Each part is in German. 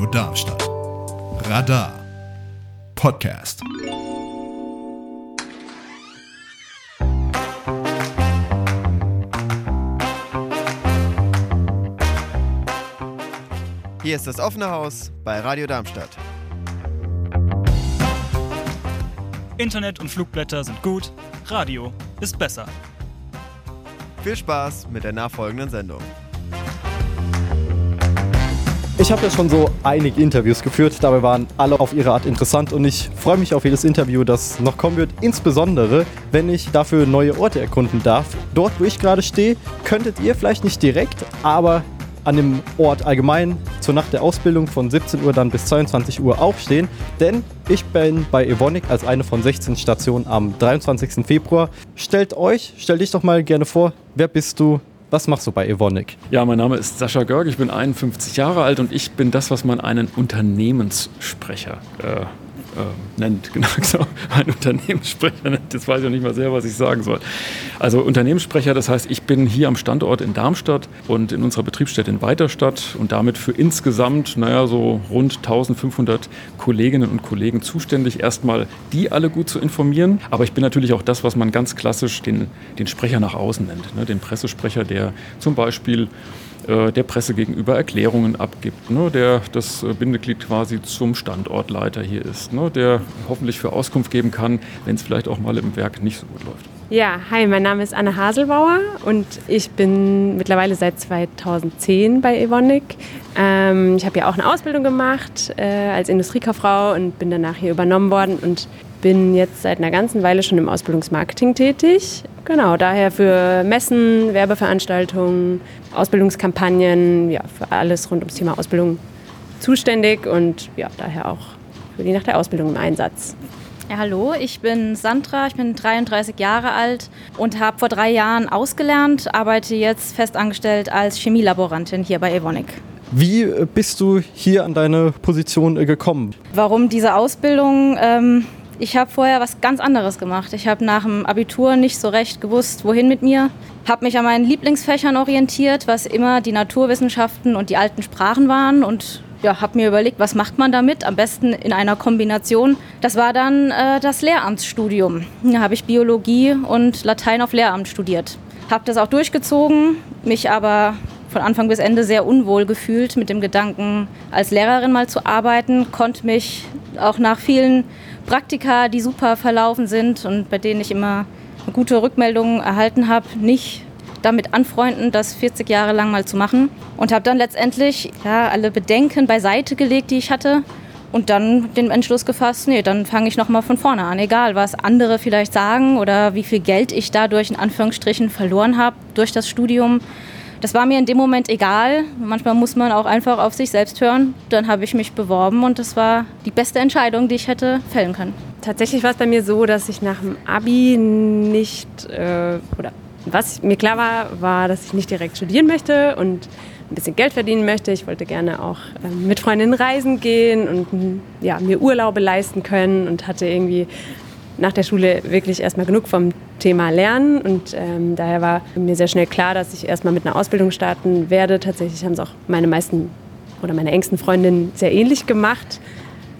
Radio Darmstadt. Radar Podcast. Hier ist das offene Haus bei Radio Darmstadt. Internet und Flugblätter sind gut, Radio ist besser. Viel Spaß mit der nachfolgenden Sendung. Ich habe ja schon so einige Interviews geführt, dabei waren alle auf ihre Art interessant und ich freue mich auf jedes Interview, das noch kommen wird, insbesondere wenn ich dafür neue Orte erkunden darf. Dort, wo ich gerade stehe, könntet ihr vielleicht nicht direkt, aber an dem Ort allgemein zur Nacht der Ausbildung von 17 Uhr dann bis 22 Uhr aufstehen, denn ich bin bei Evonik als eine von 16 Stationen am 23. Februar. Stellt euch, stell dich doch mal gerne vor, wer bist du, was machst du bei Evonik? Ja, mein Name ist Sascha Görg, ich bin 51 Jahre alt und ich bin das, was man einen Unternehmenssprecher äh, äh, nennt, genau, so, ein Unternehmenssprecher nennt. Das weiß ich nicht mal sehr, was ich sagen soll. Also Unternehmenssprecher, das heißt, ich bin hier am Standort in Darmstadt und in unserer Betriebsstätte in Weiterstadt und damit für insgesamt, naja, so rund 1500 Kolleginnen und Kollegen zuständig, erstmal die alle gut zu informieren. Aber ich bin natürlich auch das, was man ganz klassisch den, den Sprecher nach außen nennt, ne? den Pressesprecher, der zum Beispiel äh, der Presse gegenüber Erklärungen abgibt, ne, der das äh, Bindeglied quasi zum Standortleiter hier ist, ne, der hoffentlich für Auskunft geben kann, wenn es vielleicht auch mal im Werk nicht so gut läuft. Ja, hi, mein Name ist Anne Haselbauer und ich bin mittlerweile seit 2010 bei Evonik. Ähm, ich habe ja auch eine Ausbildung gemacht äh, als Industriekauffrau und bin danach hier übernommen worden und bin jetzt seit einer ganzen Weile schon im Ausbildungsmarketing tätig. Genau, daher für Messen, Werbeveranstaltungen, Ausbildungskampagnen, ja, für alles rund ums Thema Ausbildung zuständig und ja, daher auch für die nach der Ausbildung im Einsatz. Ja, hallo, ich bin Sandra, ich bin 33 Jahre alt und habe vor drei Jahren ausgelernt, arbeite jetzt festangestellt als Chemielaborantin hier bei Evonik. Wie bist du hier an deine Position äh, gekommen? Warum diese Ausbildung? Ähm, ich habe vorher was ganz anderes gemacht. Ich habe nach dem Abitur nicht so recht gewusst, wohin mit mir. Habe mich an meinen Lieblingsfächern orientiert, was immer die Naturwissenschaften und die alten Sprachen waren und ja, habe mir überlegt, was macht man damit? Am besten in einer Kombination. Das war dann äh, das Lehramtsstudium. Da habe ich Biologie und Latein auf Lehramt studiert. Habe das auch durchgezogen, mich aber von Anfang bis Ende sehr unwohl gefühlt mit dem Gedanken, als Lehrerin mal zu arbeiten, konnte mich auch nach vielen Praktika, die super verlaufen sind und bei denen ich immer gute Rückmeldungen erhalten habe, nicht damit anfreunden, das 40 Jahre lang mal zu machen. Und habe dann letztendlich ja, alle Bedenken beiseite gelegt, die ich hatte. Und dann den Entschluss gefasst, nee, dann fange ich nochmal von vorne an. Egal, was andere vielleicht sagen oder wie viel Geld ich dadurch in Anführungsstrichen verloren habe durch das Studium. Das war mir in dem Moment egal. Manchmal muss man auch einfach auf sich selbst hören. Dann habe ich mich beworben und das war die beste Entscheidung, die ich hätte fällen können. Tatsächlich war es bei mir so, dass ich nach dem Abi nicht, äh, oder was mir klar war, war, dass ich nicht direkt studieren möchte und ein bisschen Geld verdienen möchte. Ich wollte gerne auch äh, mit Freundinnen reisen gehen und ja, mir Urlaube leisten können und hatte irgendwie nach der Schule wirklich erstmal genug vom Thema Lernen und ähm, daher war mir sehr schnell klar, dass ich erstmal mit einer Ausbildung starten werde. Tatsächlich haben es auch meine meisten oder meine engsten Freundinnen sehr ähnlich gemacht.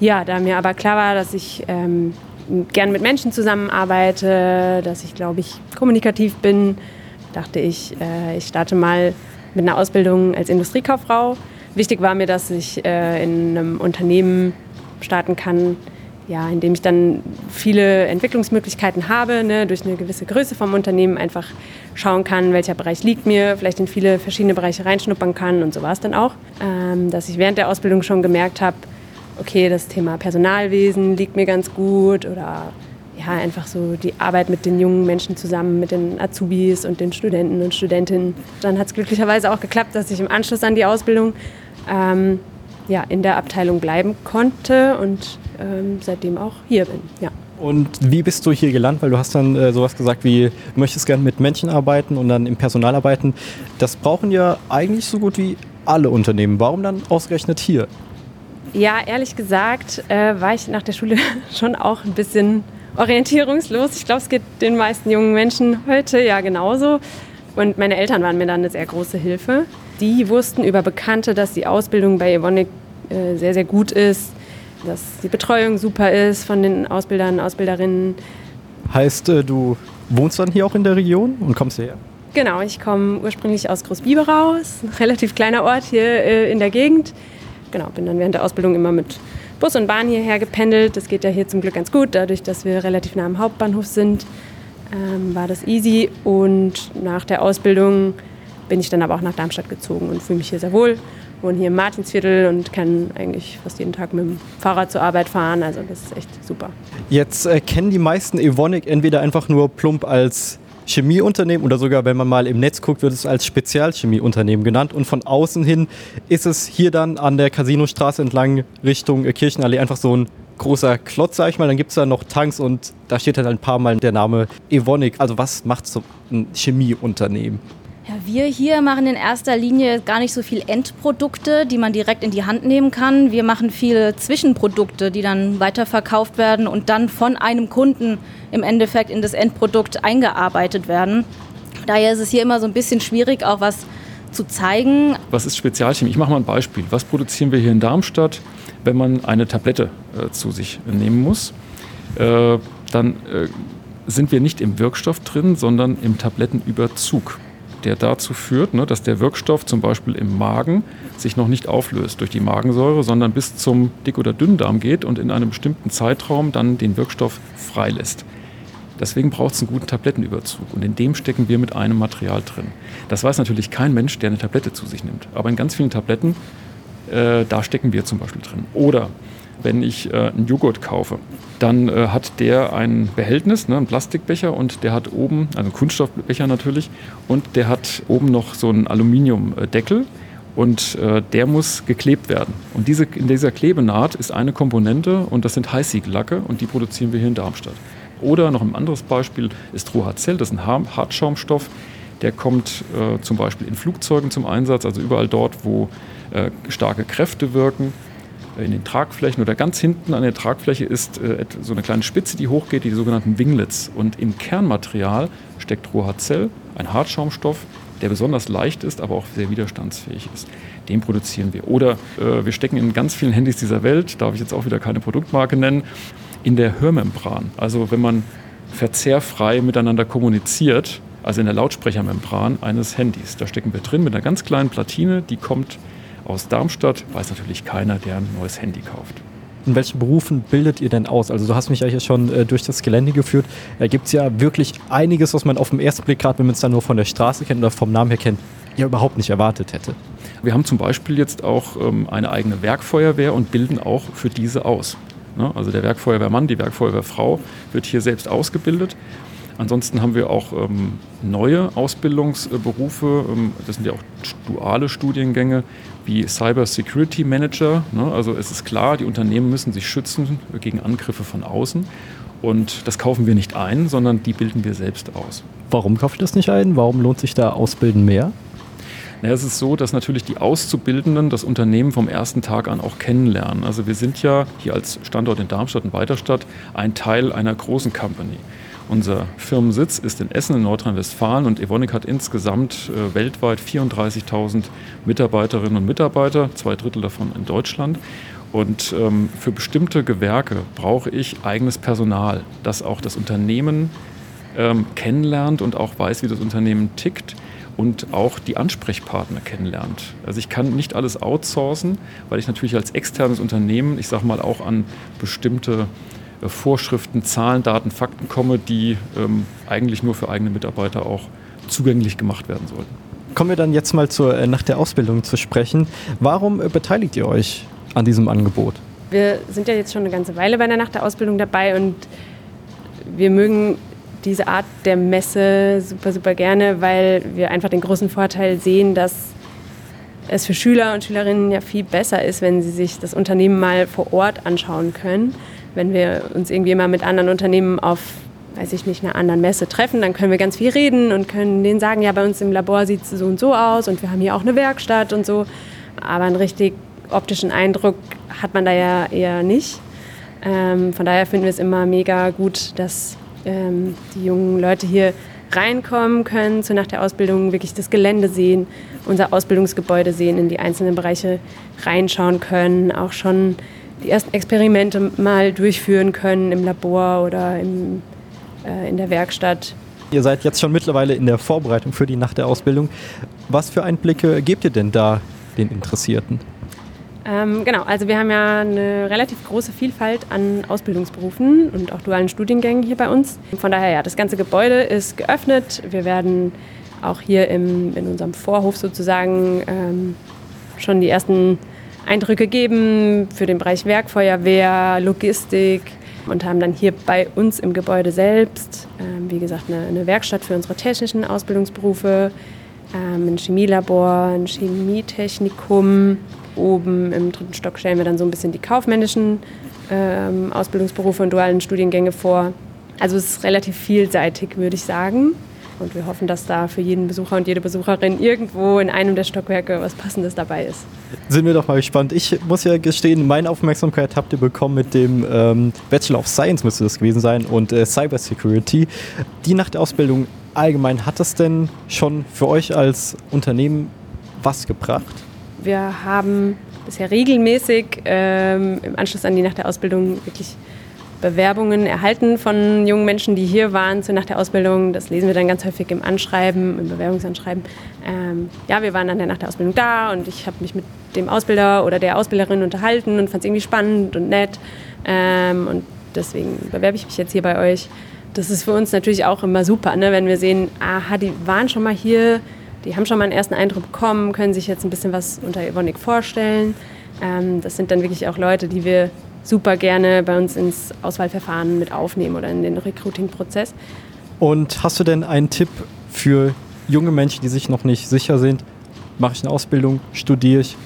Ja, da mir aber klar war, dass ich ähm, gern mit Menschen zusammenarbeite, dass ich, glaube ich, kommunikativ bin, dachte ich, äh, ich starte mal mit einer Ausbildung als Industriekauffrau. Wichtig war mir, dass ich äh, in einem Unternehmen starten kann, ja, indem ich dann viele Entwicklungsmöglichkeiten habe, ne, durch eine gewisse Größe vom Unternehmen einfach schauen kann, welcher Bereich liegt mir, vielleicht in viele verschiedene Bereiche reinschnuppern kann und so war es dann auch. Ähm, dass ich während der Ausbildung schon gemerkt habe, okay, das Thema Personalwesen liegt mir ganz gut oder ja, einfach so die Arbeit mit den jungen Menschen zusammen, mit den Azubis und den Studenten und Studentinnen. Dann hat es glücklicherweise auch geklappt, dass ich im Anschluss an die Ausbildung ähm, ja, in der Abteilung bleiben konnte und ähm, seitdem auch hier bin. Ja. Und wie bist du hier gelandet? Weil du hast dann äh, sowas gesagt wie, du möchtest gerne mit Menschen arbeiten und dann im Personal arbeiten. Das brauchen ja eigentlich so gut wie alle Unternehmen. Warum dann ausgerechnet hier? Ja, ehrlich gesagt äh, war ich nach der Schule schon auch ein bisschen orientierungslos. Ich glaube, es geht den meisten jungen Menschen heute ja genauso. Und meine Eltern waren mir dann eine sehr große Hilfe. Die wussten über Bekannte, dass die Ausbildung bei Evonik äh, sehr, sehr gut ist, dass die Betreuung super ist von den Ausbildern, Ausbilderinnen. Heißt, äh, du wohnst dann hier auch in der Region und kommst hierher? Genau, ich komme ursprünglich aus Großbiberau, ein relativ kleiner Ort hier äh, in der Gegend. Genau, bin dann während der Ausbildung immer mit Bus und Bahn hierher gependelt. Das geht ja hier zum Glück ganz gut, dadurch, dass wir relativ nah am Hauptbahnhof sind, ähm, war das easy. Und nach der Ausbildung bin ich dann aber auch nach Darmstadt gezogen und fühle mich hier sehr wohl. Wohne hier im Martinsviertel und kann eigentlich fast jeden Tag mit dem Fahrrad zur Arbeit fahren. Also das ist echt super. Jetzt äh, kennen die meisten Evonik entweder einfach nur plump als Chemieunternehmen oder sogar, wenn man mal im Netz guckt, wird es als Spezialchemieunternehmen genannt. Und von außen hin ist es hier dann an der Casinostraße entlang Richtung äh, Kirchenallee einfach so ein großer Klotz, sag ich mal. Dann gibt es da noch Tanks und da steht halt ein paar Mal der Name Evonik. Also was macht so ein Chemieunternehmen? Ja, wir hier machen in erster Linie gar nicht so viel Endprodukte, die man direkt in die Hand nehmen kann. Wir machen viele Zwischenprodukte, die dann weiterverkauft werden und dann von einem Kunden im Endeffekt in das Endprodukt eingearbeitet werden. Daher ist es hier immer so ein bisschen schwierig, auch was zu zeigen. Was ist Spezialchemie? Ich mache mal ein Beispiel. Was produzieren wir hier in Darmstadt, wenn man eine Tablette äh, zu sich nehmen muss? Äh, dann äh, sind wir nicht im Wirkstoff drin, sondern im Tablettenüberzug der dazu führt, ne, dass der Wirkstoff zum Beispiel im Magen sich noch nicht auflöst durch die Magensäure, sondern bis zum Dick- oder Dünndarm geht und in einem bestimmten Zeitraum dann den Wirkstoff freilässt. Deswegen braucht es einen guten Tablettenüberzug und in dem stecken wir mit einem Material drin. Das weiß natürlich kein Mensch, der eine Tablette zu sich nimmt. Aber in ganz vielen Tabletten, äh, da stecken wir zum Beispiel drin. Oder wenn ich äh, einen Joghurt kaufe, dann äh, hat der ein Behältnis, ne, einen Plastikbecher und der hat oben, also Kunststoffbecher natürlich, und der hat oben noch so einen Aluminiumdeckel und äh, der muss geklebt werden. Und diese, in dieser Klebenaht ist eine Komponente und das sind Heißsiegellacke und die produzieren wir hier in Darmstadt. Oder noch ein anderes Beispiel ist Rohacell, das ist ein Hartschaumstoff, der kommt äh, zum Beispiel in Flugzeugen zum Einsatz, also überall dort, wo äh, starke Kräfte wirken in den Tragflächen oder ganz hinten an der Tragfläche ist äh, so eine kleine Spitze, die hochgeht, die sogenannten Winglets. Und im Kernmaterial steckt Rohacell, ein Hartschaumstoff, der besonders leicht ist, aber auch sehr widerstandsfähig ist. Den produzieren wir. Oder äh, wir stecken in ganz vielen Handys dieser Welt, darf ich jetzt auch wieder keine Produktmarke nennen, in der Hörmembran. Also wenn man verzehrfrei miteinander kommuniziert, also in der Lautsprechermembran eines Handys. Da stecken wir drin mit einer ganz kleinen Platine, die kommt aus Darmstadt weiß natürlich keiner, der ein neues Handy kauft. In welchen Berufen bildet ihr denn aus? Also du hast mich ja hier schon äh, durch das Gelände geführt. Da gibt es ja wirklich einiges, was man auf den ersten Blick, gerade wenn man es dann nur von der Straße kennt oder vom Namen her kennt, ja überhaupt nicht erwartet hätte. Wir haben zum Beispiel jetzt auch ähm, eine eigene Werkfeuerwehr und bilden auch für diese aus. Ne? Also der Werkfeuerwehrmann, die Werkfeuerwehrfrau wird hier selbst ausgebildet. Ansonsten haben wir auch ähm, neue Ausbildungsberufe. Ähm, das sind ja auch duale Studiengänge wie Cyber Security Manager. Ne? Also es ist klar, die Unternehmen müssen sich schützen gegen Angriffe von außen. Und das kaufen wir nicht ein, sondern die bilden wir selbst aus. Warum kauft ihr das nicht ein? Warum lohnt sich da Ausbilden mehr? Naja, es ist so, dass natürlich die Auszubildenden das Unternehmen vom ersten Tag an auch kennenlernen. Also wir sind ja hier als Standort in Darmstadt und Weiterstadt ein Teil einer großen Company. Unser Firmensitz ist in Essen in Nordrhein-Westfalen und Evonik hat insgesamt äh, weltweit 34.000 Mitarbeiterinnen und Mitarbeiter, zwei Drittel davon in Deutschland. Und ähm, für bestimmte Gewerke brauche ich eigenes Personal, das auch das Unternehmen ähm, kennenlernt und auch weiß, wie das Unternehmen tickt und auch die Ansprechpartner kennenlernt. Also ich kann nicht alles outsourcen, weil ich natürlich als externes Unternehmen, ich sage mal, auch an bestimmte Vorschriften, Zahlen, Daten, Fakten komme, die ähm, eigentlich nur für eigene Mitarbeiter auch zugänglich gemacht werden sollten. Kommen wir dann jetzt mal zur, äh, nach der Ausbildung zu sprechen. Warum äh, beteiligt ihr euch an diesem Angebot? Wir sind ja jetzt schon eine ganze Weile bei der Nacht der Ausbildung dabei und wir mögen diese Art der Messe super, super gerne, weil wir einfach den großen Vorteil sehen, dass es für Schüler und Schülerinnen ja viel besser ist, wenn sie sich das Unternehmen mal vor Ort anschauen können wenn wir uns irgendwie mal mit anderen Unternehmen auf, weiß ich nicht, einer anderen Messe treffen, dann können wir ganz viel reden und können denen sagen, ja, bei uns im Labor sieht es so und so aus und wir haben hier auch eine Werkstatt und so. Aber einen richtig optischen Eindruck hat man da ja eher nicht. Ähm, von daher finden wir es immer mega gut, dass ähm, die jungen Leute hier reinkommen können, zu nach der Ausbildung wirklich das Gelände sehen unser Ausbildungsgebäude sehen, in die einzelnen Bereiche reinschauen können, auch schon die ersten Experimente mal durchführen können im Labor oder im, äh, in der Werkstatt. Ihr seid jetzt schon mittlerweile in der Vorbereitung für die Nacht der Ausbildung. Was für Einblicke gebt ihr denn da den Interessierten? Ähm, genau, also wir haben ja eine relativ große Vielfalt an Ausbildungsberufen und auch dualen Studiengängen hier bei uns. Von daher, ja, das ganze Gebäude ist geöffnet. Wir werden auch hier im, in unserem Vorhof sozusagen ähm, schon die ersten Eindrücke geben für den Bereich Werkfeuerwehr, Logistik und haben dann hier bei uns im Gebäude selbst, ähm, wie gesagt, eine, eine, Werkstatt für unsere technischen Ausbildungsberufe, ähm, ein Chemielabor, ein Chemietechnikum. Oben im dritten Stock stellen wir dann so ein bisschen die kaufmännischen ähm, Ausbildungsberufe und dualen Studiengänge vor. Also es ist relativ vielseitig, würde ich sagen. Und wir hoffen, dass da für jeden Besucher und jede Besucherin irgendwo in einem der Stockwerke was Passendes dabei ist. Sind wir doch mal gespannt. Ich muss ja gestehen, meine Aufmerksamkeit habt ihr bekommen mit dem ähm, Bachelor of Science, müsste das gewesen sein, und äh, Cyber Security. Die nach der Ausbildung allgemein, hat das denn schon für euch als Unternehmen was gebracht? Wir haben bisher regelmäßig ähm, im Anschluss an die nach der Ausbildung wirklich Bewerbungen erhalten von jungen Menschen, die hier waren zu nach der Ausbildung. Das lesen wir dann ganz häufig im Anschreiben, im Bewerbungsanschreiben. Ähm, ja, wir waren dann nach der Ausbildung da und ich habe mich mit dem Ausbilder oder der Ausbilderin unterhalten und fand es irgendwie spannend und nett. Ähm, und deswegen bewerbe ich mich jetzt hier bei euch. Das ist für uns natürlich auch immer super, ne? wenn wir sehen, aha, die waren schon mal hier, die haben schon mal einen ersten Eindruck bekommen, können sich jetzt ein bisschen was unter Evonik vorstellen. Ähm, das sind dann wirklich auch Leute, die wir super gerne bei uns ins Auswahlverfahren mit aufnehmen oder in den Recruiting-Prozess. Und hast du denn einen Tipp für junge Menschen, die sich noch nicht sicher sind? Mache ich eine Ausbildung? Studiere ich?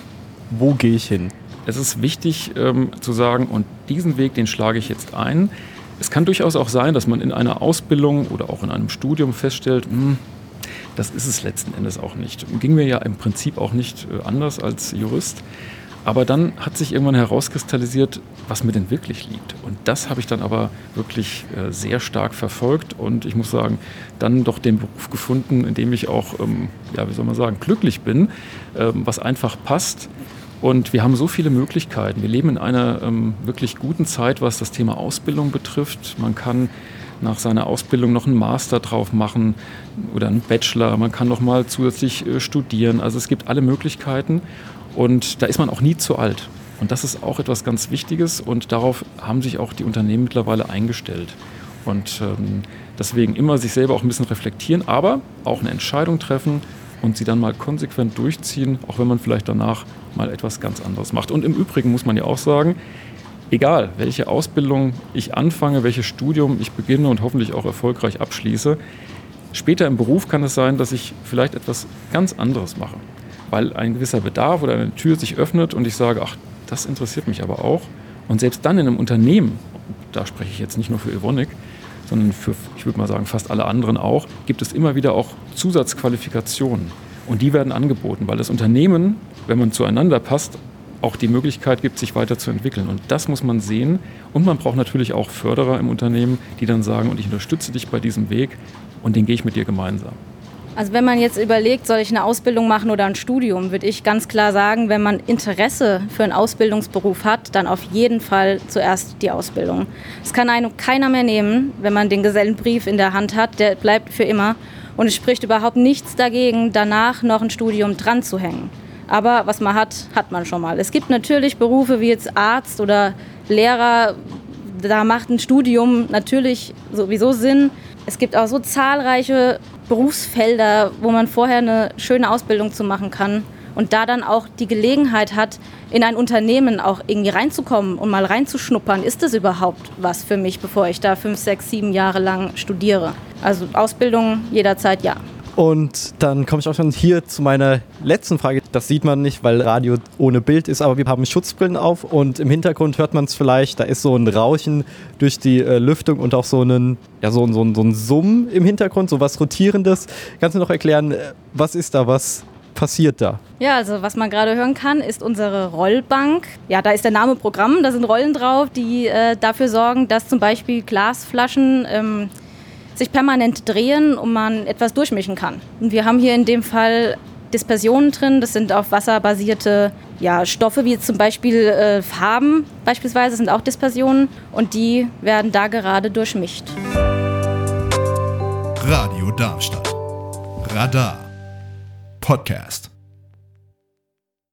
Wo gehe ich hin? Es ist wichtig ähm, zu sagen, und diesen Weg, den schlage ich jetzt ein. Es kann durchaus auch sein, dass man in einer Ausbildung oder auch in einem Studium feststellt, mh, hm, das ist es letzten Endes auch nicht. Ging mir ja im Prinzip auch nicht äh, anders als Jurist. Aber dann hat sich irgendwann herauskristallisiert, was mir denn wirklich liegt. Und das habe ich dann aber wirklich äh, sehr stark verfolgt und ich muss sagen, dann doch den Beruf gefunden, in dem ich auch, ähm, ja, wie soll man sagen, glücklich bin, ähm, was einfach passt. Und wir haben so viele Möglichkeiten. Wir leben in einer ähm, wirklich guten Zeit, was das Thema Ausbildung betrifft. Man kann nach seiner Ausbildung noch einen Master drauf machen oder einen Bachelor. Man kann noch mal zusätzlich äh, studieren. Also es gibt alle Möglichkeiten. Und da ist man auch nie zu alt. Und das ist auch etwas ganz Wichtiges und darauf haben sich auch die Unternehmen mittlerweile eingestellt. Und ähm, deswegen immer sich selber auch ein bisschen reflektieren, aber auch eine Entscheidung treffen und sie dann mal konsequent durchziehen, auch wenn man vielleicht danach mal etwas ganz anderes macht. Und im Übrigen muss man ja auch sagen, egal welche Ausbildung ich anfange, welches Studium ich beginne und hoffentlich auch erfolgreich abschließe, später im Beruf kann es sein, dass ich vielleicht etwas ganz anderes mache weil ein gewisser Bedarf oder eine Tür sich öffnet und ich sage, ach, das interessiert mich aber auch. Und selbst dann in einem Unternehmen, da spreche ich jetzt nicht nur für Evonik, sondern für, ich würde mal sagen, fast alle anderen auch, gibt es immer wieder auch Zusatzqualifikationen. Und die werden angeboten, weil das Unternehmen, wenn man zueinander passt, auch die Möglichkeit gibt, sich weiterzuentwickeln. Und das muss man sehen. Und man braucht natürlich auch Förderer im Unternehmen, die dann sagen, und ich unterstütze dich bei diesem Weg und den gehe ich mit dir gemeinsam. Also wenn man jetzt überlegt, soll ich eine Ausbildung machen oder ein Studium, würde ich ganz klar sagen, wenn man Interesse für einen Ausbildungsberuf hat, dann auf jeden Fall zuerst die Ausbildung. Es kann einem keiner mehr nehmen, wenn man den Gesellenbrief in der Hand hat, der bleibt für immer. Und es spricht überhaupt nichts dagegen, danach noch ein Studium dran zu hängen. Aber was man hat, hat man schon mal. Es gibt natürlich Berufe wie jetzt Arzt oder Lehrer, da macht ein Studium natürlich sowieso Sinn. Es gibt auch so zahlreiche Berufsfelder, wo man vorher eine schöne Ausbildung zu machen kann und da dann auch die Gelegenheit hat, in ein Unternehmen auch irgendwie reinzukommen und mal reinzuschnuppern. Ist das überhaupt was für mich, bevor ich da fünf, sechs, sieben Jahre lang studiere? Also Ausbildung jederzeit ja. Und dann komme ich auch schon hier zu meiner letzten Frage. Das sieht man nicht, weil Radio ohne Bild ist, aber wir haben Schutzbrillen auf und im Hintergrund hört man es vielleicht, da ist so ein Rauchen durch die äh, Lüftung und auch so, einen, ja, so, so, so ein Summen im Hintergrund, so was Rotierendes. Kannst du noch erklären, äh, was ist da, was passiert da? Ja, also was man gerade hören kann, ist unsere Rollbank. Ja, da ist der Name Programm, da sind Rollen drauf, die äh, dafür sorgen, dass zum Beispiel Glasflaschen ähm, sich permanent drehen und man etwas durchmischen kann. Und wir haben hier in dem Fall Dispersionen drin. Das sind auf Wasser basierte ja, Stoffe, wie zum Beispiel äh, Farben beispielsweise, sind auch Dispersionen. Und die werden da gerade durchmischt. Radio Darmstadt. Radar. Podcast.